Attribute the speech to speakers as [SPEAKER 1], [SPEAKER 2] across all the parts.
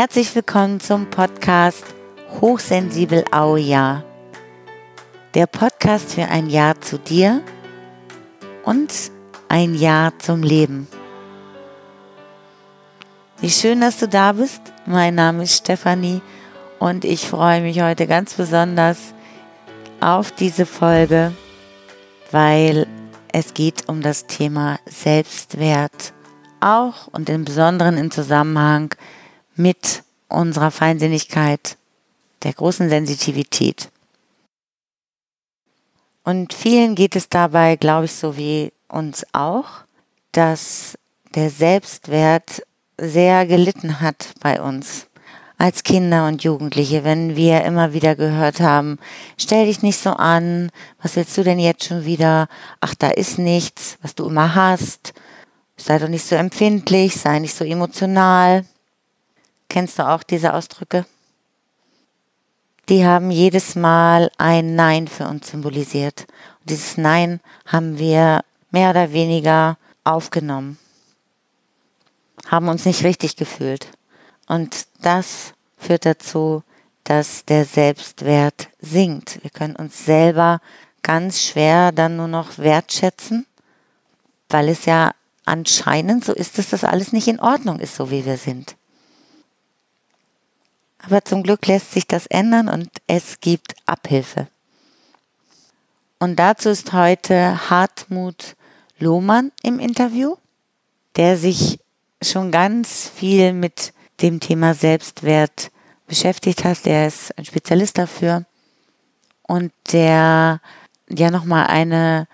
[SPEAKER 1] Herzlich willkommen zum Podcast Hochsensibel Auja. Der Podcast für ein Jahr zu dir und ein Jahr zum Leben. Wie schön, dass du da bist. Mein Name ist Stefanie und ich freue mich heute ganz besonders auf diese Folge, weil es geht um das Thema Selbstwert, auch und im Besonderen im Zusammenhang mit unserer Feinsinnigkeit, der großen Sensitivität. Und vielen geht es dabei, glaube ich, so wie uns auch, dass der Selbstwert sehr gelitten hat bei uns als Kinder und Jugendliche, wenn wir immer wieder gehört haben, stell dich nicht so an, was willst du denn jetzt schon wieder? Ach, da ist nichts, was du immer hast. Sei doch nicht so empfindlich, sei nicht so emotional. Kennst du auch diese Ausdrücke? Die haben jedes Mal ein Nein für uns symbolisiert. Und dieses Nein haben wir mehr oder weniger aufgenommen, haben uns nicht richtig gefühlt. Und das führt dazu, dass der Selbstwert sinkt. Wir können uns selber ganz schwer dann nur noch wertschätzen, weil es ja anscheinend so ist, dass das alles nicht in Ordnung ist, so wie wir sind. Aber zum Glück lässt sich das ändern und es gibt Abhilfe. Und dazu ist heute Hartmut Lohmann im Interview, der sich schon ganz viel mit dem Thema Selbstwert beschäftigt hast. Der ist ein Spezialist dafür und der ja nochmal eine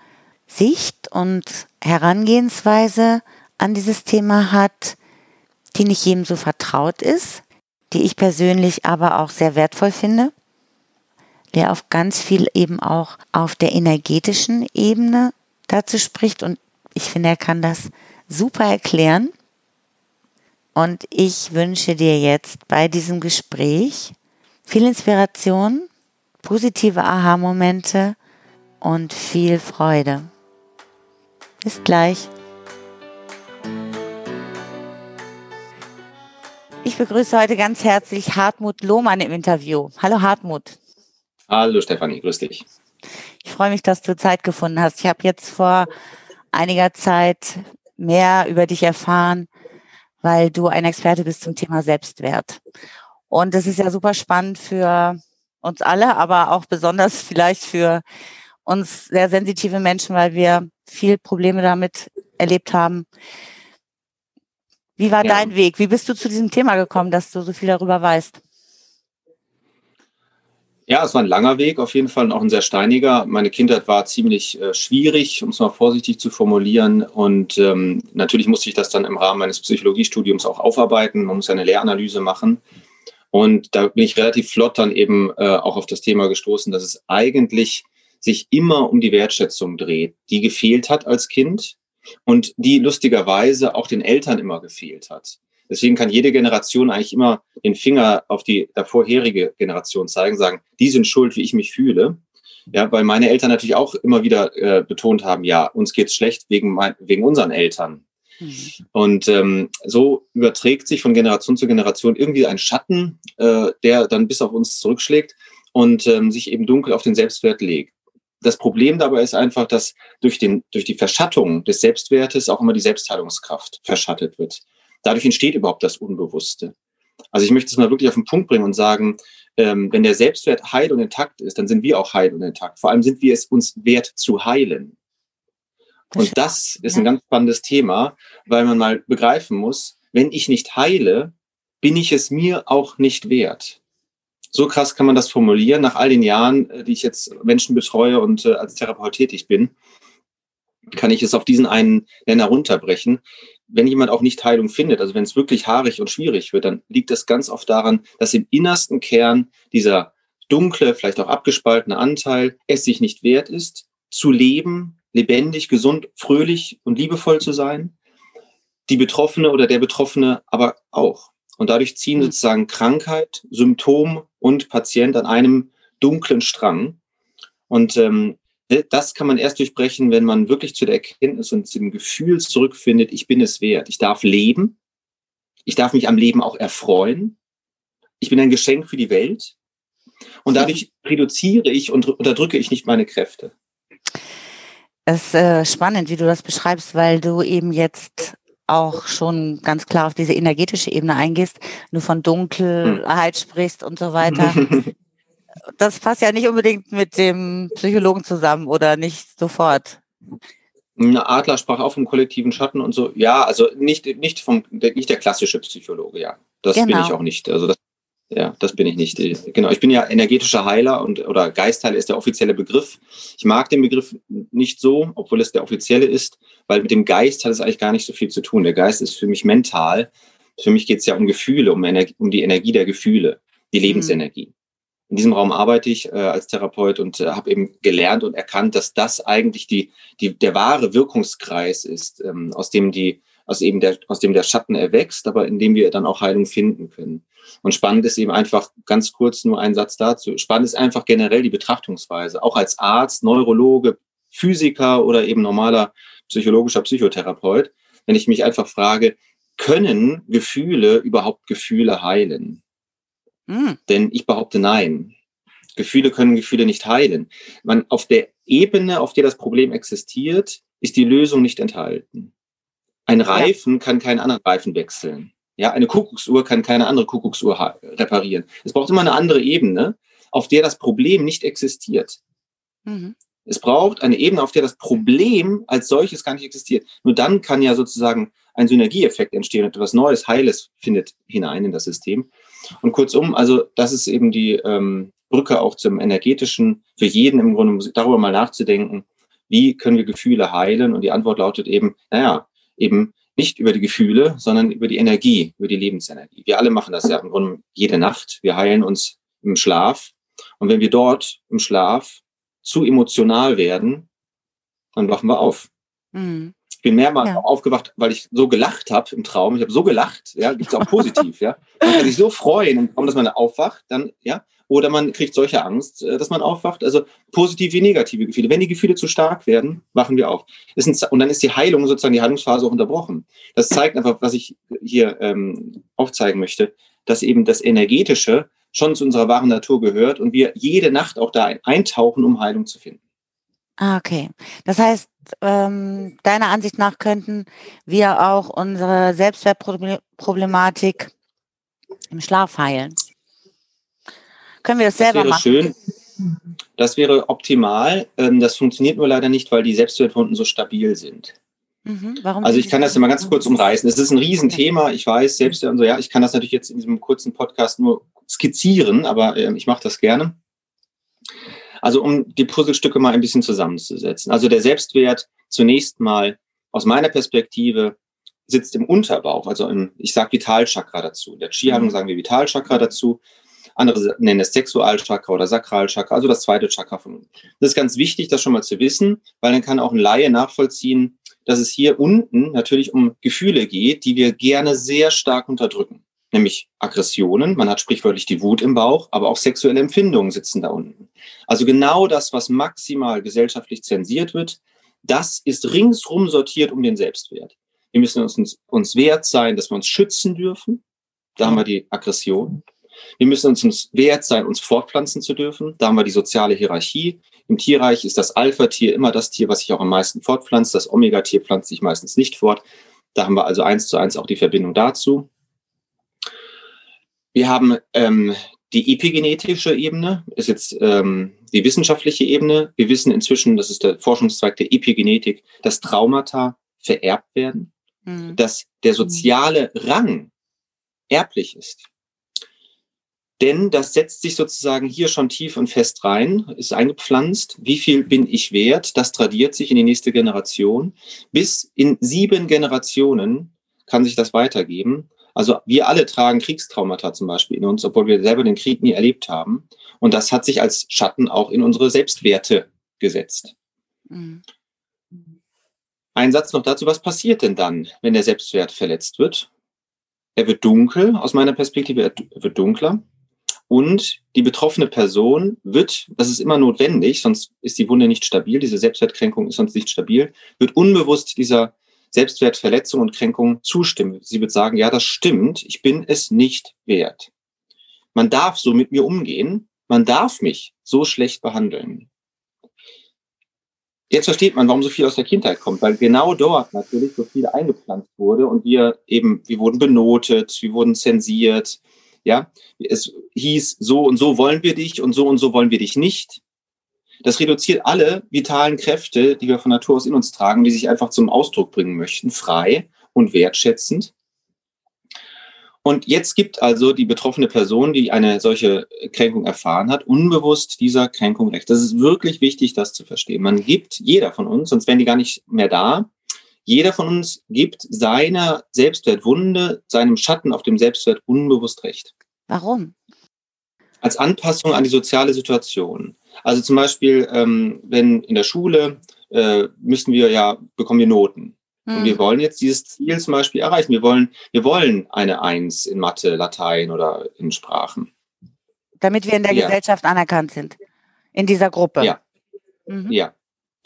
[SPEAKER 1] Sicht und Herangehensweise an dieses Thema hat, die nicht jedem so vertraut ist, die ich persönlich aber auch sehr wertvoll finde, der auf ganz viel eben auch auf der energetischen Ebene dazu spricht und ich finde, er kann das super erklären. Und ich wünsche dir jetzt bei diesem Gespräch viel Inspiration, positive Aha-Momente und viel Freude. Bis gleich. Ich begrüße heute ganz herzlich Hartmut Lohmann im Interview. Hallo Hartmut.
[SPEAKER 2] Hallo Stefanie, grüß dich.
[SPEAKER 1] Ich freue mich, dass du Zeit gefunden hast. Ich habe jetzt vor einiger Zeit mehr über dich erfahren weil du ein Experte bist zum Thema Selbstwert. Und das ist ja super spannend für uns alle, aber auch besonders vielleicht für uns sehr sensitive Menschen, weil wir viel Probleme damit erlebt haben. Wie war ja. dein Weg? Wie bist du zu diesem Thema gekommen, dass du so viel darüber weißt?
[SPEAKER 2] Ja, es war ein langer Weg, auf jeden Fall und auch ein sehr steiniger. Meine Kindheit war ziemlich äh, schwierig, um es mal vorsichtig zu formulieren. Und ähm, natürlich musste ich das dann im Rahmen meines Psychologiestudiums auch aufarbeiten. Man muss ja eine Lehranalyse machen. Und da bin ich relativ flott dann eben äh, auch auf das Thema gestoßen, dass es eigentlich sich immer um die Wertschätzung dreht, die gefehlt hat als Kind und die lustigerweise auch den Eltern immer gefehlt hat. Deswegen kann jede Generation eigentlich immer den Finger auf die vorherige Generation zeigen, sagen, die sind schuld, wie ich mich fühle. Ja, weil meine Eltern natürlich auch immer wieder äh, betont haben, ja, uns geht's schlecht wegen, mein, wegen unseren Eltern. Mhm. Und ähm, so überträgt sich von Generation zu Generation irgendwie ein Schatten, äh, der dann bis auf uns zurückschlägt und ähm, sich eben dunkel auf den Selbstwert legt. Das Problem dabei ist einfach, dass durch, den, durch die Verschattung des Selbstwertes auch immer die Selbstheilungskraft verschattet wird. Dadurch entsteht überhaupt das Unbewusste. Also ich möchte es mal wirklich auf den Punkt bringen und sagen, ähm, wenn der Selbstwert heil und intakt ist, dann sind wir auch heil und intakt. Vor allem sind wir es uns wert zu heilen. Und das ist ein ganz spannendes Thema, weil man mal begreifen muss, wenn ich nicht heile, bin ich es mir auch nicht wert. So krass kann man das formulieren, nach all den Jahren, äh, die ich jetzt Menschen betreue und äh, als Therapeut tätig bin, kann ich es auf diesen einen Nenner runterbrechen wenn jemand auch nicht Heilung findet, also wenn es wirklich haarig und schwierig wird, dann liegt das ganz oft daran, dass im innersten Kern dieser dunkle, vielleicht auch abgespaltene Anteil es sich nicht wert ist, zu leben, lebendig, gesund, fröhlich und liebevoll zu sein. Die Betroffene oder der Betroffene aber auch. Und dadurch ziehen mhm. sozusagen Krankheit, Symptom und Patient an einem dunklen Strang. Und ähm, das kann man erst durchbrechen, wenn man wirklich zu der Erkenntnis und zu dem Gefühl zurückfindet, ich bin es wert. Ich darf leben. Ich darf mich am Leben auch erfreuen. ich bin ein Geschenk für die Welt und dadurch reduziere ich und unterdrücke ich nicht meine Kräfte.
[SPEAKER 1] Es ist äh, spannend, wie du das beschreibst, weil du eben jetzt auch schon ganz klar auf diese energetische Ebene eingehst, nur von Dunkelheit hm. sprichst und so weiter. das passt ja nicht unbedingt mit dem Psychologen zusammen oder nicht sofort.
[SPEAKER 2] Eine Adler sprach auch vom kollektiven Schatten und so. Ja, also nicht, nicht, vom, nicht der klassische Psychologe, ja. Das genau. bin ich auch nicht. Also das, ja, das bin ich nicht. Genau, ich bin ja energetischer Heiler und oder Geistheiler ist der offizielle Begriff. Ich mag den Begriff nicht so, obwohl es der offizielle ist, weil mit dem Geist hat es eigentlich gar nicht so viel zu tun. Der Geist ist für mich mental. Für mich geht es ja um Gefühle, um, Energie, um die Energie der Gefühle, die mhm. Lebensenergie. Mhm in diesem Raum arbeite ich äh, als Therapeut und äh, habe eben gelernt und erkannt, dass das eigentlich die, die, der wahre Wirkungskreis ist, ähm, aus dem die, aus eben der, aus dem der Schatten erwächst, aber in dem wir dann auch Heilung finden können. Und spannend ist eben einfach ganz kurz nur ein Satz dazu. Spannend ist einfach generell die Betrachtungsweise, auch als Arzt, Neurologe, Physiker oder eben normaler psychologischer Psychotherapeut, wenn ich mich einfach frage, können Gefühle überhaupt Gefühle heilen? Mhm. Denn ich behaupte nein. Gefühle können Gefühle nicht heilen. Man, auf der Ebene, auf der das Problem existiert, ist die Lösung nicht enthalten. Ein Reifen ja. kann keinen anderen Reifen wechseln. Ja, eine Kuckucksuhr kann keine andere Kuckucksuhr reparieren. Es braucht immer eine andere Ebene, auf der das Problem nicht existiert. Mhm. Es braucht eine Ebene, auf der das Problem als solches gar nicht existiert. Nur dann kann ja sozusagen ein Synergieeffekt entstehen und etwas Neues, Heiles findet hinein in das System. Und kurzum, also das ist eben die ähm, Brücke auch zum energetischen, für jeden im Grunde darüber mal nachzudenken, wie können wir Gefühle heilen? Und die Antwort lautet eben, naja, eben nicht über die Gefühle, sondern über die Energie, über die Lebensenergie. Wir alle machen das ja im Grunde jede Nacht. Wir heilen uns im Schlaf. Und wenn wir dort im Schlaf zu emotional werden, dann wachen wir auf. Mhm. Ich bin mehrmals ja. aufgewacht, weil ich so gelacht habe im Traum. Ich habe so gelacht, ja, gibt es auch positiv, ja. Man kann sich so freuen im Traum, dass man aufwacht, dann, ja. Oder man kriegt solche Angst, äh, dass man aufwacht. Also positive wie negative Gefühle. Wenn die Gefühle zu stark werden, wachen wir auf. und dann ist die Heilung, sozusagen die Heilungsphase auch unterbrochen. Das zeigt einfach, was ich hier ähm, aufzeigen möchte, dass eben das Energetische schon zu unserer wahren Natur gehört und wir jede Nacht auch da eintauchen, um Heilung zu finden.
[SPEAKER 1] Ah, okay. Das heißt, ähm, deiner Ansicht nach könnten wir auch unsere Selbstwertproblematik im Schlaf heilen? Können wir das selber
[SPEAKER 2] das
[SPEAKER 1] wäre
[SPEAKER 2] machen? Schön. Das wäre optimal. Ähm, das funktioniert nur leider nicht, weil die Selbstwertwunden so stabil sind. Mhm. also ich kann das ja mal ganz kurz umreißen. Es ist ein Riesenthema. Ich weiß, selbst und so, ja, ich kann das natürlich jetzt in diesem kurzen Podcast nur skizzieren, aber äh, ich mache das gerne. Also um die Puzzlestücke mal ein bisschen zusammenzusetzen. Also der Selbstwert zunächst mal aus meiner Perspektive sitzt im Unterbauch, also im, ich sage Vitalchakra dazu. In der Chi-Heilung mhm. sagen wir Vitalchakra dazu. Andere nennen es Sexualchakra oder Sakralchakra, also das zweite Chakra von unten. Das ist ganz wichtig, das schon mal zu wissen, weil dann kann auch ein Laie nachvollziehen, dass es hier unten natürlich um Gefühle geht, die wir gerne sehr stark unterdrücken nämlich Aggressionen. Man hat sprichwörtlich die Wut im Bauch, aber auch sexuelle Empfindungen sitzen da unten. Also genau das, was maximal gesellschaftlich zensiert wird, das ist ringsrum sortiert um den Selbstwert. Wir müssen uns, uns wert sein, dass wir uns schützen dürfen. Da haben wir die Aggression. Wir müssen uns wert sein, uns fortpflanzen zu dürfen. Da haben wir die soziale Hierarchie. Im Tierreich ist das Alpha-Tier immer das Tier, was sich auch am meisten fortpflanzt. Das Omega-Tier pflanzt sich meistens nicht fort. Da haben wir also eins zu eins auch die Verbindung dazu. Wir haben ähm, die epigenetische Ebene, ist jetzt ähm, die wissenschaftliche Ebene. Wir wissen inzwischen, das ist der Forschungszweig der Epigenetik, dass Traumata vererbt werden, mhm. dass der soziale Rang erblich ist. Denn das setzt sich sozusagen hier schon tief und fest rein, ist eingepflanzt. Wie viel bin ich wert? Das tradiert sich in die nächste Generation. Bis in sieben Generationen kann sich das weitergeben. Also wir alle tragen Kriegstraumata zum Beispiel in uns, obwohl wir selber den Krieg nie erlebt haben. Und das hat sich als Schatten auch in unsere Selbstwerte gesetzt. Mhm. Ein Satz noch dazu, was passiert denn dann, wenn der Selbstwert verletzt wird? Er wird dunkel, aus meiner Perspektive, er wird dunkler. Und die betroffene Person wird, das ist immer notwendig, sonst ist die Wunde nicht stabil, diese Selbstwertkränkung ist sonst nicht stabil, wird unbewusst dieser Selbstwertverletzung und Kränkung zustimmen. Sie wird sagen, ja, das stimmt, ich bin es nicht wert. man darf so mit mir umgehen, man darf mich so schlecht behandeln. Jetzt versteht man, warum so viel aus der Kindheit kommt, weil genau dort natürlich so viel eingepflanzt wurde und wir eben, wir wurden benotet, wir wurden zensiert, ja. Es hieß, so und so wollen wir dich und so und so wollen wir dich nicht. Das reduziert alle vitalen Kräfte, die wir von Natur aus in uns tragen, die sich einfach zum Ausdruck bringen möchten, frei und wertschätzend. Und jetzt gibt also die betroffene Person, die eine solche Kränkung erfahren hat, unbewusst dieser Kränkung recht. Das ist wirklich wichtig, das zu verstehen. Man gibt, jeder von uns, sonst wären die gar nicht mehr da, jeder von uns gibt seiner Selbstwertwunde, seinem Schatten auf dem Selbstwert unbewusst recht.
[SPEAKER 1] Warum?
[SPEAKER 2] Als Anpassung an die soziale Situation. Also zum Beispiel, ähm, wenn in der Schule äh, müssen wir ja, bekommen wir Noten. Und wir hm. wollen jetzt dieses Ziel zum Beispiel erreichen. Wir wollen, wir wollen eine Eins in Mathe, Latein oder in Sprachen.
[SPEAKER 1] Damit wir in der ja. Gesellschaft anerkannt sind. In dieser Gruppe.
[SPEAKER 2] Ja. Mhm. Ja.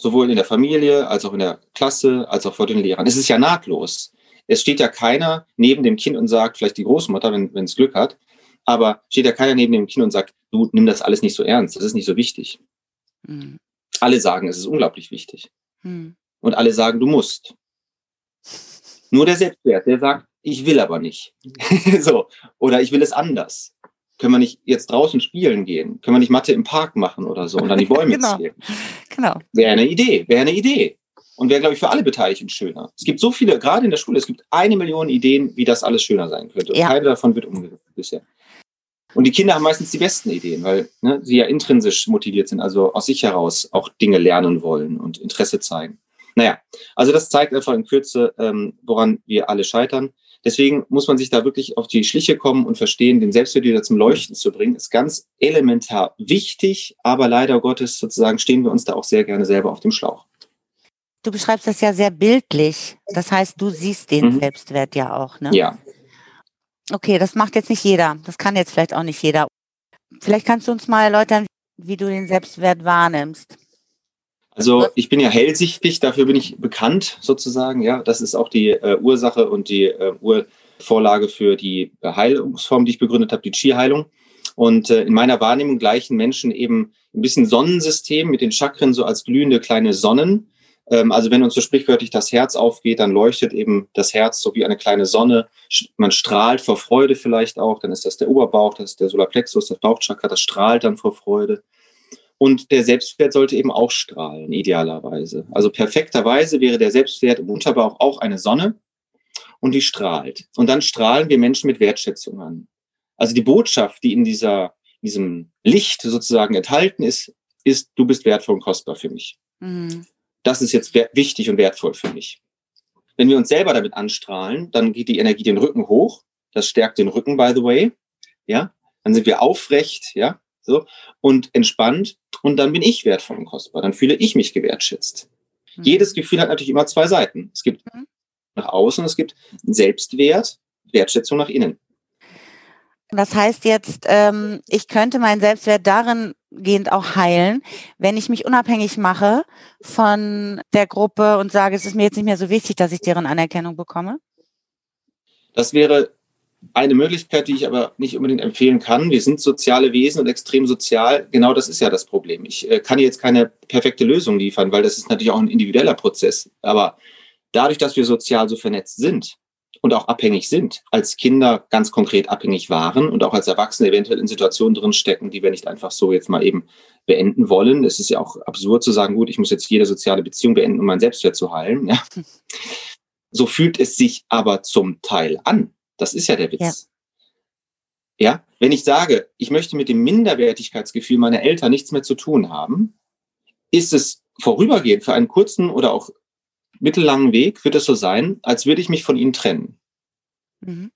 [SPEAKER 2] Sowohl in der Familie, als auch in der Klasse, als auch vor den Lehrern. Es ist ja nahtlos. Es steht ja keiner neben dem Kind und sagt, vielleicht die Großmutter, wenn es Glück hat, aber steht ja keiner neben dem Kind und sagt, du nimm das alles nicht so ernst, das ist nicht so wichtig. Mhm. Alle sagen, es ist unglaublich wichtig. Mhm. Und alle sagen, du musst. Nur der Selbstwert, der sagt, ich will aber nicht. so. Oder ich will es anders. Können wir nicht jetzt draußen spielen gehen? Können wir nicht Mathe im Park machen oder so und dann die Bäume genau. zählen? Genau. Wäre eine Idee, wäre eine Idee. Und wäre, glaube ich, für alle Beteiligten schöner. Es gibt so viele, gerade in der Schule, es gibt eine Million Ideen, wie das alles schöner sein könnte. Und ja. keine davon wird umgesetzt bisher. Und die Kinder haben meistens die besten Ideen, weil ne, sie ja intrinsisch motiviert sind, also aus sich heraus auch Dinge lernen wollen und Interesse zeigen. Naja, also das zeigt einfach in Kürze, ähm, woran wir alle scheitern. Deswegen muss man sich da wirklich auf die Schliche kommen und verstehen, den Selbstwert wieder zum Leuchten zu bringen, ist ganz elementar wichtig, aber leider Gottes sozusagen stehen wir uns da auch sehr gerne selber auf dem Schlauch.
[SPEAKER 1] Du beschreibst das ja sehr bildlich. Das heißt, du siehst den mhm. Selbstwert ja auch, ne?
[SPEAKER 2] Ja.
[SPEAKER 1] Okay, das macht jetzt nicht jeder. Das kann jetzt vielleicht auch nicht jeder. Vielleicht kannst du uns mal erläutern, wie du den Selbstwert wahrnimmst.
[SPEAKER 2] Also ich bin ja hellsichtig, dafür bin ich bekannt sozusagen. Ja, das ist auch die äh, Ursache und die äh, Urvorlage für die Heilungsform, die ich begründet habe, die Chi-Heilung. Und äh, in meiner Wahrnehmung gleichen Menschen eben ein bisschen Sonnensystem mit den Chakren so als glühende kleine Sonnen. Ähm, also wenn uns so sprichwörtlich das Herz aufgeht, dann leuchtet eben das Herz so wie eine kleine Sonne. Man strahlt vor Freude vielleicht auch. Dann ist das der Oberbauch, das ist der Solarplexus, das Bauchchakra, das strahlt dann vor Freude. Und der Selbstwert sollte eben auch strahlen, idealerweise. Also perfekterweise wäre der Selbstwert im Unterbauch auch eine Sonne und die strahlt. Und dann strahlen wir Menschen mit Wertschätzung an. Also die Botschaft, die in dieser, diesem Licht sozusagen enthalten ist, ist, du bist wertvoll und kostbar für mich. Mhm. Das ist jetzt wichtig und wertvoll für mich. Wenn wir uns selber damit anstrahlen, dann geht die Energie den Rücken hoch. Das stärkt den Rücken, by the way. Ja, dann sind wir aufrecht, ja, so, und entspannt. Und dann bin ich wertvoll und kostbar. Dann fühle ich mich gewertschätzt. Mhm. Jedes Gefühl hat natürlich immer zwei Seiten. Es gibt mhm. nach außen, es gibt Selbstwert, Wertschätzung nach innen.
[SPEAKER 1] Das heißt jetzt, ähm, ich könnte meinen Selbstwert darin gehend auch heilen, wenn ich mich unabhängig mache von der Gruppe und sage, es ist mir jetzt nicht mehr so wichtig, dass ich deren Anerkennung bekomme?
[SPEAKER 2] Das wäre eine Möglichkeit, die ich aber nicht unbedingt empfehlen kann. Wir sind soziale Wesen und extrem sozial. Genau das ist ja das Problem. Ich äh, kann jetzt keine perfekte Lösung liefern, weil das ist natürlich auch ein individueller Prozess. Aber dadurch, dass wir sozial so vernetzt sind und auch abhängig sind, als Kinder ganz konkret abhängig waren und auch als Erwachsene eventuell in Situationen drinstecken, die wir nicht einfach so jetzt mal eben beenden wollen. Es ist ja auch absurd zu sagen, gut, ich muss jetzt jede soziale Beziehung beenden, um meinen Selbstwert zu heilen. Ja. So fühlt es sich aber zum Teil an. Das ist ja der Witz. Ja. ja, wenn ich sage, ich möchte mit dem Minderwertigkeitsgefühl meiner Eltern nichts mehr zu tun haben, ist es vorübergehend für einen kurzen oder auch mittellangen Weg, wird es so sein, als würde ich mich von ihnen trennen. Mhm.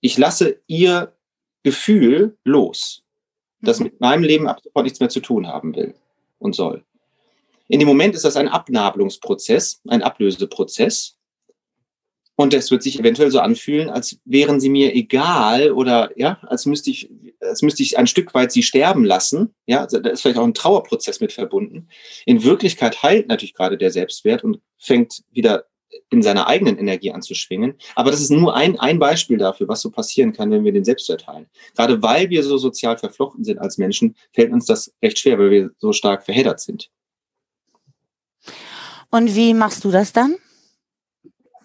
[SPEAKER 2] Ich lasse ihr Gefühl los, das mhm. mit meinem Leben ab sofort nichts mehr zu tun haben will und soll. In dem Moment ist das ein Abnabelungsprozess, ein Ablöseprozess. Und es wird sich eventuell so anfühlen, als wären sie mir egal oder ja, als müsste ich, als müsste ich ein Stück weit sie sterben lassen. Ja, da ist vielleicht auch ein Trauerprozess mit verbunden. In Wirklichkeit heilt natürlich gerade der Selbstwert und fängt wieder in seiner eigenen Energie anzuschwingen. Aber das ist nur ein, ein Beispiel dafür, was so passieren kann, wenn wir den Selbstwert heilen. Gerade weil wir so sozial verflochten sind als Menschen, fällt uns das recht schwer, weil wir so stark verheddert sind.
[SPEAKER 1] Und wie machst du das dann?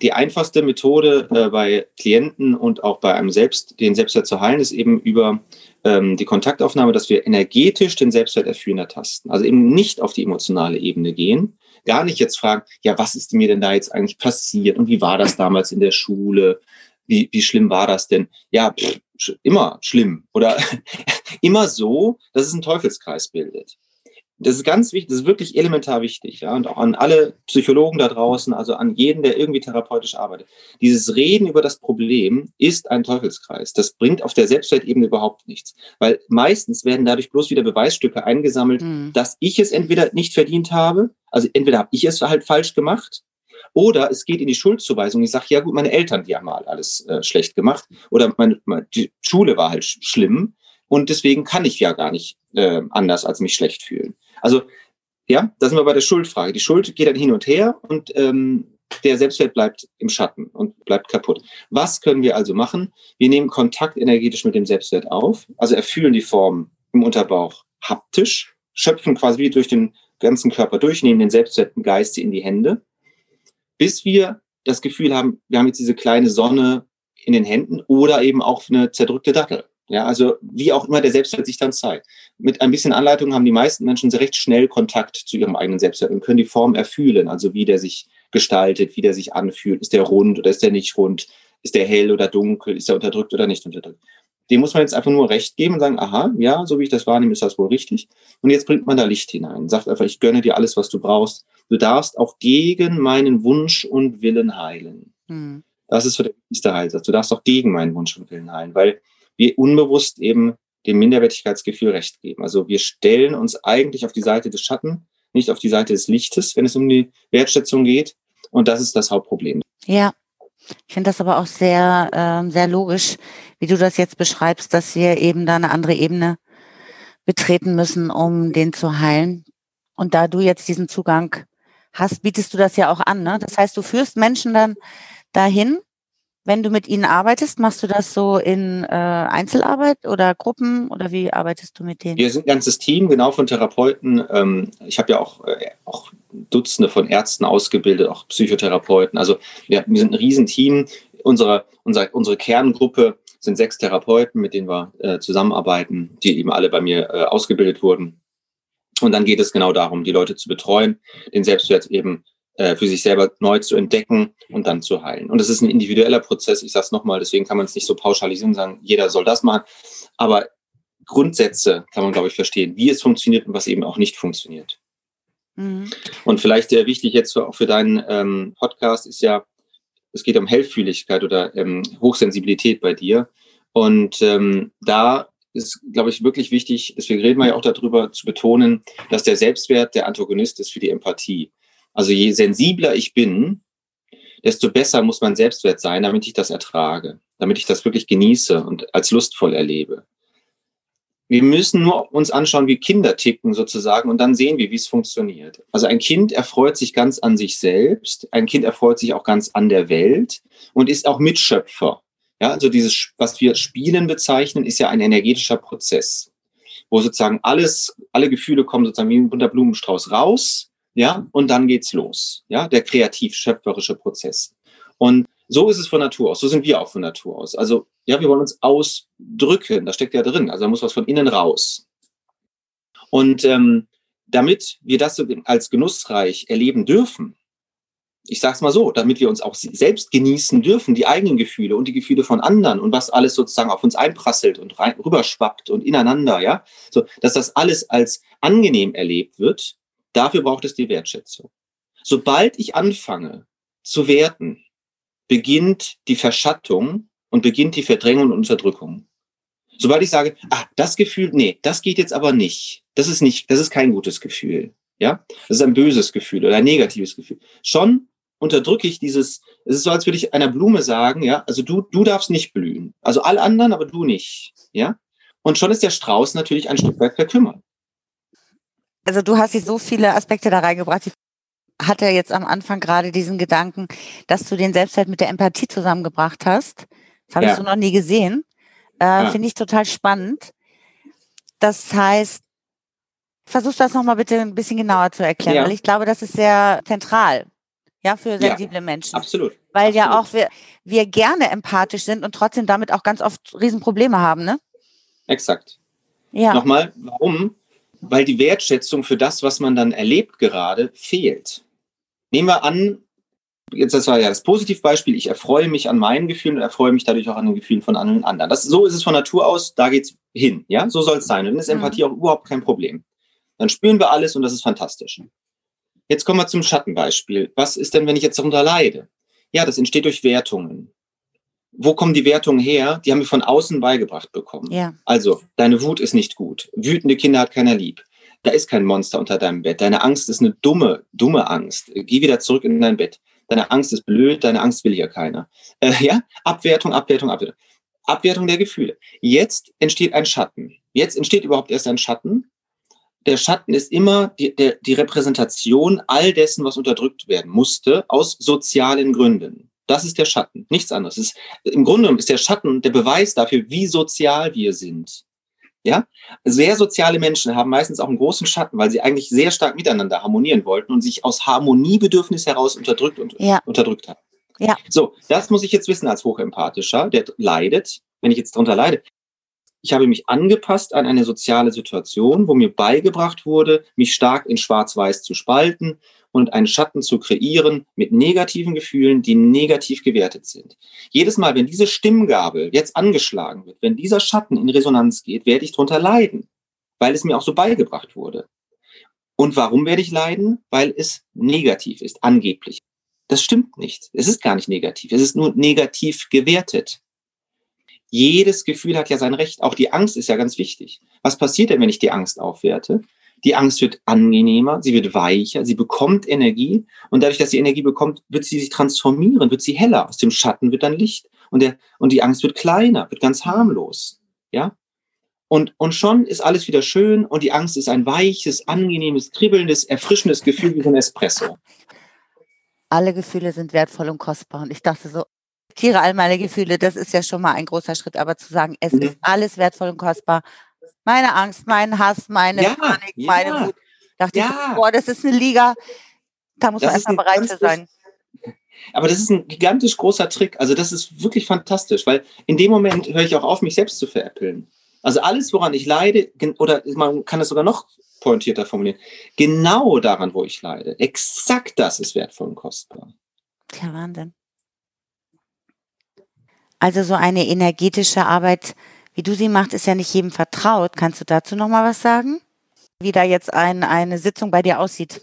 [SPEAKER 2] Die einfachste Methode äh, bei Klienten und auch bei einem selbst, den Selbstwert zu heilen, ist eben über ähm, die Kontaktaufnahme, dass wir energetisch den Selbstwert erfüllen ertasten. Also eben nicht auf die emotionale Ebene gehen, gar nicht jetzt fragen, ja, was ist mir denn da jetzt eigentlich passiert und wie war das damals in der Schule? Wie, wie schlimm war das denn? Ja, pff, immer schlimm oder immer so, dass es einen Teufelskreis bildet. Das ist ganz wichtig, das ist wirklich elementar wichtig, ja, und auch an alle Psychologen da draußen, also an jeden, der irgendwie therapeutisch arbeitet. Dieses Reden über das Problem ist ein Teufelskreis. Das bringt auf der Selbstwertebene überhaupt nichts, weil meistens werden dadurch bloß wieder Beweisstücke eingesammelt, mhm. dass ich es entweder nicht verdient habe, also entweder habe ich es halt falsch gemacht, oder es geht in die Schuldzuweisung. Ich sage, ja gut, meine Eltern, die haben mal alles äh, schlecht gemacht. Oder meine, meine, die Schule war halt schlimm. Und deswegen kann ich ja gar nicht äh, anders als mich schlecht fühlen. Also ja, da sind wir bei der Schuldfrage. Die Schuld geht dann hin und her und ähm, der Selbstwert bleibt im Schatten und bleibt kaputt. Was können wir also machen? Wir nehmen Kontakt energetisch mit dem Selbstwert auf, also erfüllen die Form im Unterbauch haptisch, schöpfen quasi durch den ganzen Körper durch, nehmen den selbstwerten Geist in die Hände, bis wir das Gefühl haben, wir haben jetzt diese kleine Sonne in den Händen oder eben auch eine zerdrückte Dattel. Ja, also wie auch immer der Selbstwert sich dann zeigt. Mit ein bisschen Anleitung haben die meisten Menschen recht schnell Kontakt zu ihrem eigenen Selbstwert und können die Form erfühlen, also wie der sich gestaltet, wie der sich anfühlt. Ist der rund oder ist der nicht rund? Ist der hell oder dunkel? Ist der unterdrückt oder nicht unterdrückt? Dem muss man jetzt einfach nur recht geben und sagen, aha, ja, so wie ich das wahrnehme, ist das wohl richtig. Und jetzt bringt man da Licht hinein. Sagt einfach, ich gönne dir alles, was du brauchst. Du darfst auch gegen meinen Wunsch und Willen heilen. Hm. Das ist so der wichtigste Heilsatz. Du darfst auch gegen meinen Wunsch und Willen heilen, weil wir unbewusst eben dem Minderwertigkeitsgefühl recht geben. Also wir stellen uns eigentlich auf die Seite des Schatten, nicht auf die Seite des Lichtes, wenn es um die Wertschätzung geht. Und das ist das Hauptproblem.
[SPEAKER 1] Ja, ich finde das aber auch sehr, äh, sehr logisch, wie du das jetzt beschreibst, dass wir eben da eine andere Ebene betreten müssen, um den zu heilen. Und da du jetzt diesen Zugang hast, bietest du das ja auch an. Ne? Das heißt, du führst Menschen dann dahin, wenn du mit ihnen arbeitest, machst du das so in äh, Einzelarbeit oder Gruppen oder wie arbeitest du mit denen?
[SPEAKER 2] Wir sind ein ganzes Team, genau von Therapeuten. Ähm, ich habe ja auch, äh, auch Dutzende von Ärzten ausgebildet, auch Psychotherapeuten. Also wir, wir sind ein Riesenteam. Unsere, unsere, unsere Kerngruppe sind sechs Therapeuten, mit denen wir äh, zusammenarbeiten, die eben alle bei mir äh, ausgebildet wurden. Und dann geht es genau darum, die Leute zu betreuen, den Selbstwert eben äh, für sich selber neu zu entdecken und dann zu heilen. Und es ist ein individueller Prozess, ich sage es nochmal, deswegen kann man es nicht so pauschalisieren und sagen, jeder soll das machen. Aber Grundsätze kann man, glaube ich, verstehen, wie es funktioniert und was eben auch nicht funktioniert. Mhm. Und vielleicht äh, wichtig jetzt auch für deinen ähm, Podcast ist ja, es geht um Hellfühligkeit oder ähm, Hochsensibilität bei dir. Und ähm, da ist, glaube ich, wirklich wichtig, deswegen reden wir ja auch darüber, zu betonen, dass der Selbstwert der Antagonist ist für die Empathie. Also je sensibler ich bin, desto besser muss mein Selbstwert sein, damit ich das ertrage, damit ich das wirklich genieße und als lustvoll erlebe. Wir müssen nur uns anschauen, wie Kinder ticken sozusagen und dann sehen wir, wie es funktioniert. Also ein Kind erfreut sich ganz an sich selbst, ein Kind erfreut sich auch ganz an der Welt und ist auch Mitschöpfer. Ja, also dieses, was wir Spielen bezeichnen, ist ja ein energetischer Prozess, wo sozusagen alles, alle Gefühle kommen sozusagen wie ein bunter Blumenstrauß raus ja, und dann geht's los, ja, der kreativ-schöpferische Prozess. Und so ist es von Natur aus, so sind wir auch von Natur aus. Also, ja, wir wollen uns ausdrücken, da steckt ja drin, also da muss was von innen raus. Und ähm, damit wir das als genussreich erleben dürfen, ich sage es mal so, damit wir uns auch selbst genießen dürfen, die eigenen Gefühle und die Gefühle von anderen und was alles sozusagen auf uns einprasselt und rein, rüberschwappt und ineinander, ja, so, dass das alles als angenehm erlebt wird, Dafür braucht es die Wertschätzung. Sobald ich anfange zu werten, beginnt die Verschattung und beginnt die Verdrängung und Unterdrückung. Sobald ich sage, ah, das Gefühl, nee, das geht jetzt aber nicht. Das ist nicht, das ist kein gutes Gefühl. Ja, das ist ein böses Gefühl oder ein negatives Gefühl. Schon unterdrücke ich dieses, es ist so, als würde ich einer Blume sagen, ja, also du, du darfst nicht blühen. Also alle anderen, aber du nicht. Ja. Und schon ist der Strauß natürlich ein Stück weit verkümmert
[SPEAKER 1] also du hast hier so viele Aspekte da reingebracht, die hatte jetzt am Anfang gerade diesen Gedanken, dass du den Selbstwert mit der Empathie zusammengebracht hast. Das habe ja. ich so noch nie gesehen. Äh, ja. Finde ich total spannend. Das heißt, versuchst du das nochmal bitte ein bisschen genauer zu erklären, ja. weil ich glaube, das ist sehr zentral. Ja, für sensible Menschen.
[SPEAKER 2] Absolut.
[SPEAKER 1] Weil
[SPEAKER 2] absolut.
[SPEAKER 1] ja auch wir, wir gerne empathisch sind und trotzdem damit auch ganz oft Riesenprobleme haben, ne?
[SPEAKER 2] Exakt. Ja. Nochmal, warum? Weil die Wertschätzung für das, was man dann erlebt gerade, fehlt. Nehmen wir an, jetzt das war ja das Positivbeispiel, ich erfreue mich an meinen Gefühlen und erfreue mich dadurch auch an den Gefühlen von anderen. Das, so ist es von Natur aus, da geht's hin. Ja, so soll es sein. Und dann ist mhm. Empathie auch überhaupt kein Problem. Dann spüren wir alles und das ist fantastisch. Jetzt kommen wir zum Schattenbeispiel. Was ist denn, wenn ich jetzt darunter leide? Ja, das entsteht durch Wertungen. Wo kommen die Wertungen her? Die haben wir von außen beigebracht bekommen. Ja. Also, deine Wut ist nicht gut. Wütende Kinder hat keiner lieb. Da ist kein Monster unter deinem Bett. Deine Angst ist eine dumme, dumme Angst. Geh wieder zurück in dein Bett. Deine Angst ist blöd, deine Angst will hier keiner. Äh, ja, Abwertung, Abwertung, Abwertung. Abwertung der Gefühle. Jetzt entsteht ein Schatten. Jetzt entsteht überhaupt erst ein Schatten. Der Schatten ist immer die, der, die Repräsentation all dessen, was unterdrückt werden musste, aus sozialen Gründen. Das ist der Schatten, nichts anderes. Ist, Im Grunde ist der Schatten der Beweis dafür, wie sozial wir sind. Ja, sehr soziale Menschen haben meistens auch einen großen Schatten, weil sie eigentlich sehr stark miteinander harmonieren wollten und sich aus Harmoniebedürfnis heraus unterdrückt und ja. unterdrückt haben. Ja. So, das muss ich jetzt wissen als Hochempathischer, der leidet, wenn ich jetzt darunter leide. Ich habe mich angepasst an eine soziale Situation, wo mir beigebracht wurde, mich stark in Schwarz-Weiß zu spalten und einen Schatten zu kreieren mit negativen Gefühlen, die negativ gewertet sind. Jedes Mal, wenn diese Stimmgabel jetzt angeschlagen wird, wenn dieser Schatten in Resonanz geht, werde ich darunter leiden, weil es mir auch so beigebracht wurde. Und warum werde ich leiden? Weil es negativ ist, angeblich. Das stimmt nicht. Es ist gar nicht negativ. Es ist nur negativ gewertet. Jedes Gefühl hat ja sein Recht. Auch die Angst ist ja ganz wichtig. Was passiert denn, wenn ich die Angst aufwerte? Die Angst wird angenehmer, sie wird weicher, sie bekommt Energie und dadurch, dass sie Energie bekommt, wird sie sich transformieren, wird sie heller. Aus dem Schatten wird dann Licht und der und die Angst wird kleiner, wird ganz harmlos, ja. Und und schon ist alles wieder schön und die Angst ist ein weiches, angenehmes, kribbelndes, erfrischendes Gefühl wie ein Espresso.
[SPEAKER 1] Alle Gefühle sind wertvoll und kostbar und ich dachte so, Tiere all meine Gefühle, das ist ja schon mal ein großer Schritt, aber zu sagen, es mhm. ist alles wertvoll und kostbar, meine Angst, mein Hass, meine ja, Panik, ja. meine Wut. Dachte ja. ich, boah, das ist eine Liga, da muss das man erstmal bereit zu sein.
[SPEAKER 2] Aber das ist ein gigantisch großer Trick. Also das ist wirklich fantastisch, weil in dem Moment höre ich auch auf, mich selbst zu veräppeln. Also alles, woran ich leide, oder man kann es sogar noch pointierter formulieren, genau daran, wo ich leide, exakt das ist wertvoll und kostbar.
[SPEAKER 1] Ja, Wahnsinn. Also so eine energetische Arbeit wie du sie machst, ist ja nicht jedem vertraut. Kannst du dazu noch mal was sagen? Wie da jetzt ein, eine Sitzung bei dir aussieht?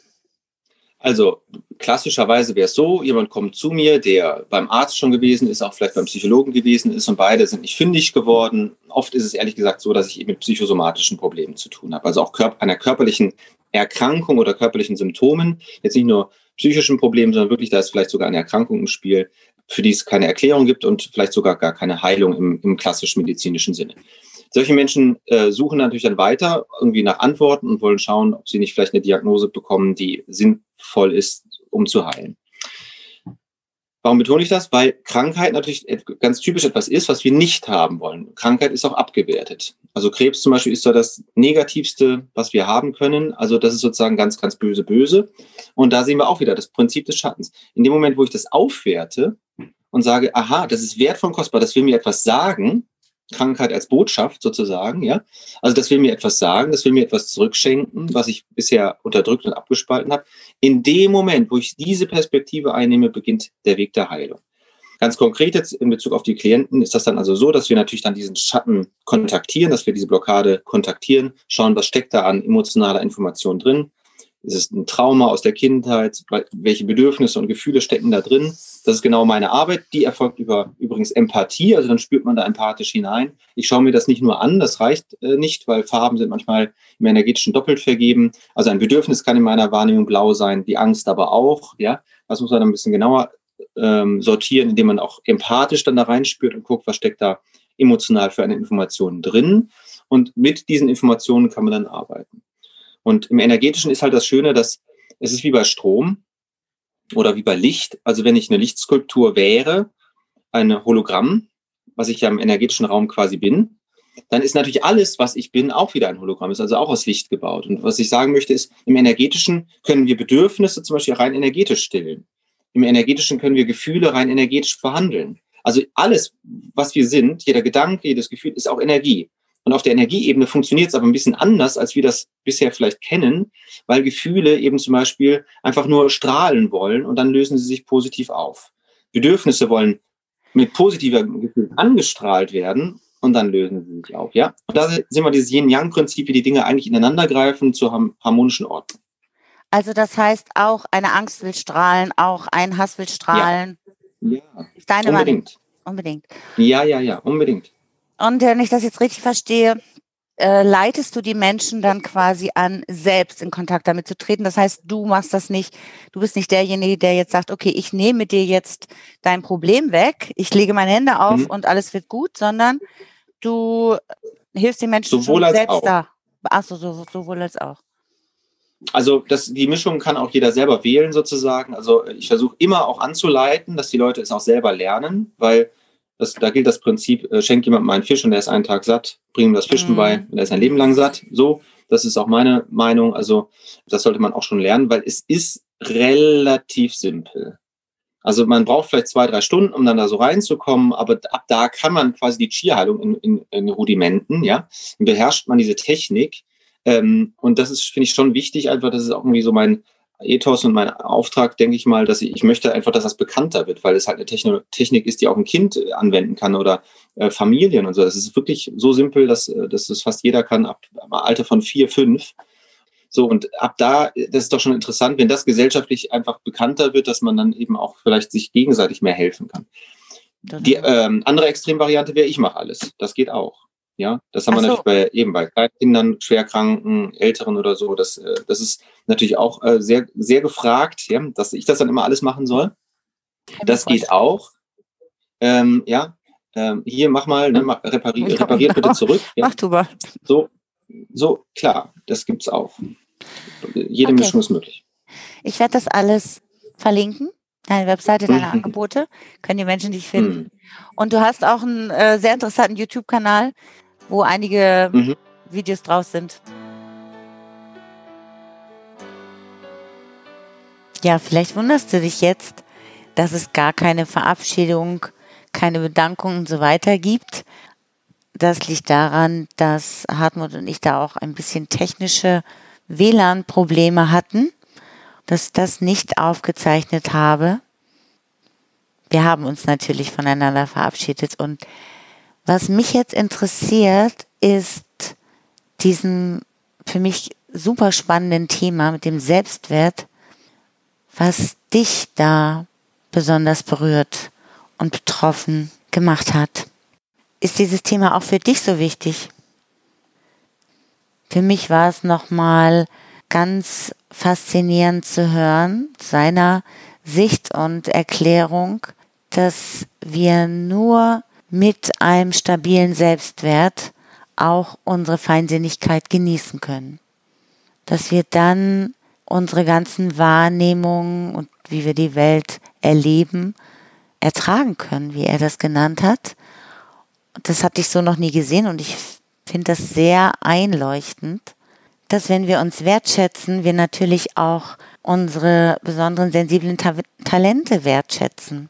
[SPEAKER 2] Also klassischerweise wäre es so, jemand kommt zu mir, der beim Arzt schon gewesen ist, auch vielleicht beim Psychologen gewesen ist und beide sind nicht fündig geworden. Oft ist es ehrlich gesagt so, dass ich eben mit psychosomatischen Problemen zu tun habe, also auch einer körperlichen Erkrankung oder körperlichen Symptomen. Jetzt nicht nur psychischen Problemen, sondern wirklich, da ist vielleicht sogar eine Erkrankung im Spiel, für die es keine Erklärung gibt und vielleicht sogar gar keine Heilung im, im klassischen medizinischen Sinne. Solche Menschen äh, suchen natürlich dann weiter irgendwie nach Antworten und wollen schauen, ob sie nicht vielleicht eine Diagnose bekommen, die sinnvoll ist, um zu heilen. Warum betone ich das? Weil Krankheit natürlich ganz typisch etwas ist, was wir nicht haben wollen. Krankheit ist auch abgewertet. Also Krebs zum Beispiel ist so das Negativste, was wir haben können. Also das ist sozusagen ganz, ganz böse, böse. Und da sehen wir auch wieder das Prinzip des Schattens. In dem Moment, wo ich das aufwerte und sage, aha, das ist wertvoll und kostbar, das will mir etwas sagen, Krankheit als Botschaft sozusagen, ja. Also das will mir etwas sagen, das will mir etwas zurückschenken, was ich bisher unterdrückt und abgespalten habe. In dem Moment, wo ich diese Perspektive einnehme, beginnt der Weg der Heilung. Ganz konkret jetzt in Bezug auf die Klienten ist das dann also so, dass wir natürlich dann diesen Schatten kontaktieren, dass wir diese Blockade kontaktieren, schauen, was steckt da an emotionaler Information drin, ist es ein Trauma aus der Kindheit? Welche Bedürfnisse und Gefühle stecken da drin? Das ist genau meine Arbeit. Die erfolgt über übrigens Empathie. Also dann spürt man da empathisch hinein. Ich schaue mir das nicht nur an. Das reicht äh, nicht, weil Farben sind manchmal im energetischen doppelt vergeben. Also ein Bedürfnis kann in meiner Wahrnehmung blau sein, die Angst aber auch. Ja, das muss man dann ein bisschen genauer ähm, sortieren, indem man auch empathisch dann da reinspürt und guckt, was steckt da emotional für eine Information drin. Und mit diesen Informationen kann man dann arbeiten. Und im Energetischen ist halt das Schöne, dass es ist wie bei Strom. oder wie bei Licht. Also wenn ich eine Lichtskulptur wäre, ein Hologramm, was ich ja im energetischen Raum quasi bin, dann ist natürlich alles, was ich bin, auch wieder ein Hologramm, ist also auch aus Licht gebaut. Und was ich sagen möchte, ist, im energetischen können wir Bedürfnisse zum Beispiel rein energetisch stillen. Im energetischen können wir Gefühle rein energetisch behandeln. Also alles, was wir sind, jeder Gedanke, jedes Gefühl, ist auch Energie. Und auf der Energieebene funktioniert es aber ein bisschen anders, als wir das bisher vielleicht kennen, weil Gefühle eben zum Beispiel einfach nur strahlen wollen und dann lösen sie sich positiv auf. Bedürfnisse wollen mit positiver Gefühl angestrahlt werden und dann lösen sie sich auf. Ja? Und da sind wir dieses Yin-Yang-Prinzip, wie die Dinge eigentlich ineinander greifen zur harmonischen Ordnung.
[SPEAKER 1] Also das heißt auch eine Angst will strahlen, auch ein Hass will strahlen.
[SPEAKER 2] Ja, ja. Deine unbedingt.
[SPEAKER 1] Meinung. Unbedingt.
[SPEAKER 2] Ja, ja, ja, unbedingt.
[SPEAKER 1] Und wenn ich das jetzt richtig verstehe, äh, leitest du die Menschen dann quasi an, selbst in Kontakt damit zu treten. Das heißt, du machst das nicht, du bist nicht derjenige, der jetzt sagt, okay, ich nehme dir jetzt dein Problem weg, ich lege meine Hände auf mhm. und alles wird gut, sondern du hilfst den Menschen
[SPEAKER 2] sowohl als
[SPEAKER 1] selbst
[SPEAKER 2] auch.
[SPEAKER 1] da. Achso, so, sowohl als auch.
[SPEAKER 2] Also das, die Mischung kann auch jeder selber wählen sozusagen. Also ich versuche immer auch anzuleiten, dass die Leute es auch selber lernen, weil das, da gilt das Prinzip, äh, schenk jemandem einen Fisch und er ist einen Tag satt, bring ihm das Fischen mhm. bei und er ist ein Leben lang satt. So, das ist auch meine Meinung. Also das sollte man auch schon lernen, weil es ist relativ simpel. Also man braucht vielleicht zwei, drei Stunden, um dann da so reinzukommen, aber ab da kann man quasi die Chi-Heilung in, in, in Rudimenten, ja, beherrscht man diese Technik. Ähm, und das ist, finde ich, schon wichtig, einfach, das ist auch irgendwie so mein, Ethos und mein Auftrag, denke ich mal, dass ich, ich möchte einfach, dass das bekannter wird, weil es halt eine Techno Technik ist, die auch ein Kind äh, anwenden kann oder äh, Familien und so. Das ist wirklich so simpel, dass, äh, dass das fast jeder kann, ab, ab Alter von vier, fünf. So, und ab da, das ist doch schon interessant, wenn das gesellschaftlich einfach bekannter wird, dass man dann eben auch vielleicht sich gegenseitig mehr helfen kann. Die ähm, andere Extremvariante wäre, ich mache alles. Das geht auch. Ja, das haben Ach wir so. natürlich bei eben bei Kleinkindern, Schwerkranken, Älteren oder so. Das, äh, das ist natürlich auch äh, sehr, sehr gefragt, ja, dass ich das dann immer alles machen soll. Das geht auch. Ähm, ja, ähm, hier mach mal, ne, repari repariert bitte zurück.
[SPEAKER 1] Ja. Mach du mal.
[SPEAKER 2] So, so, klar, das gibt's auch. Jede okay. Mischung ist möglich.
[SPEAKER 1] Ich werde das alles verlinken. Deine Webseite, deine mhm. Angebote, können die Menschen dich finden. Mhm. Und du hast auch einen äh, sehr interessanten YouTube-Kanal, wo einige mhm. Videos drauf sind. Ja, vielleicht wunderst du dich jetzt, dass es gar keine Verabschiedung, keine Bedankung und so weiter gibt. Das liegt daran, dass Hartmut und ich da auch ein bisschen technische WLAN-Probleme hatten, dass ich das nicht aufgezeichnet habe. Wir haben uns natürlich voneinander verabschiedet und was mich jetzt interessiert, ist diesen für mich super spannenden Thema mit dem Selbstwert, was dich da besonders berührt und betroffen gemacht hat. Ist dieses Thema auch für dich so wichtig? Für mich war es nochmal ganz faszinierend zu hören, seiner Sicht und Erklärung, dass wir nur mit einem stabilen Selbstwert auch unsere Feinsinnigkeit genießen können. Dass wir dann unsere ganzen Wahrnehmungen und wie wir die Welt erleben, ertragen können, wie er das genannt hat. Das hatte ich so noch nie gesehen und ich finde das sehr einleuchtend, dass wenn wir uns wertschätzen, wir natürlich auch unsere besonderen sensiblen Ta Talente wertschätzen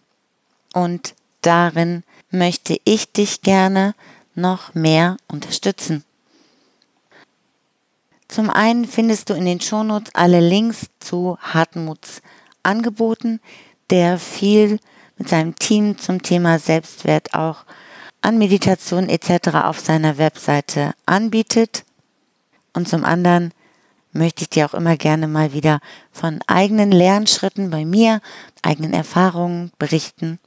[SPEAKER 1] und darin möchte ich dich gerne noch mehr unterstützen. Zum einen findest du in den Shownotes alle Links zu Hartmuts Angeboten, der viel mit seinem Team zum Thema Selbstwert auch an Meditation etc. auf seiner Webseite anbietet. Und zum anderen möchte ich dir auch immer gerne mal wieder von eigenen Lernschritten bei mir, eigenen Erfahrungen berichten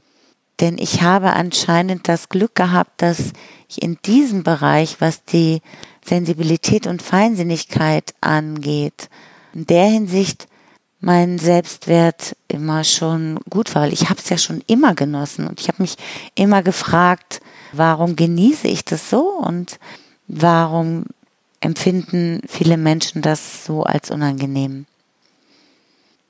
[SPEAKER 1] denn ich habe anscheinend das Glück gehabt, dass ich in diesem Bereich, was die Sensibilität und Feinsinnigkeit angeht, in der Hinsicht mein Selbstwert immer schon gut war, weil ich habe es ja schon immer genossen und ich habe mich immer gefragt, warum genieße ich das so und warum empfinden viele Menschen das so als unangenehm.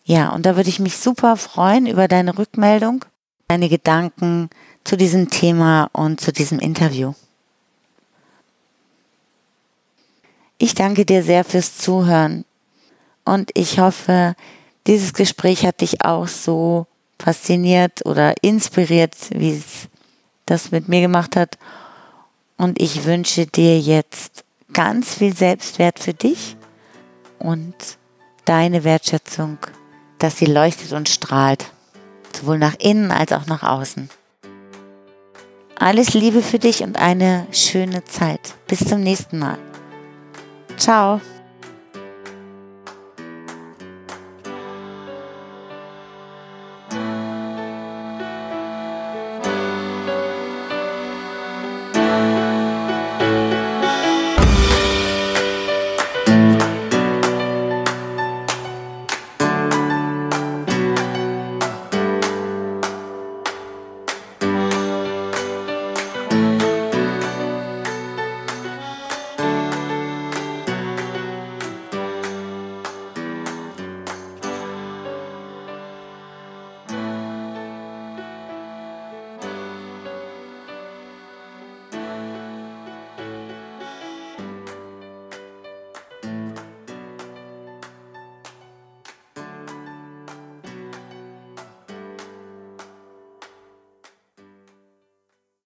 [SPEAKER 1] Ja, und da würde ich mich super freuen über deine Rückmeldung, deine Gedanken zu diesem Thema und zu diesem Interview. Ich danke dir sehr fürs Zuhören und ich hoffe, dieses Gespräch hat dich auch so fasziniert oder inspiriert, wie es das mit mir gemacht hat. Und ich wünsche dir jetzt ganz viel Selbstwert für dich und deine Wertschätzung, dass sie leuchtet und strahlt, sowohl nach innen als auch nach außen. Alles Liebe für dich und eine schöne Zeit. Bis zum nächsten Mal. Ciao.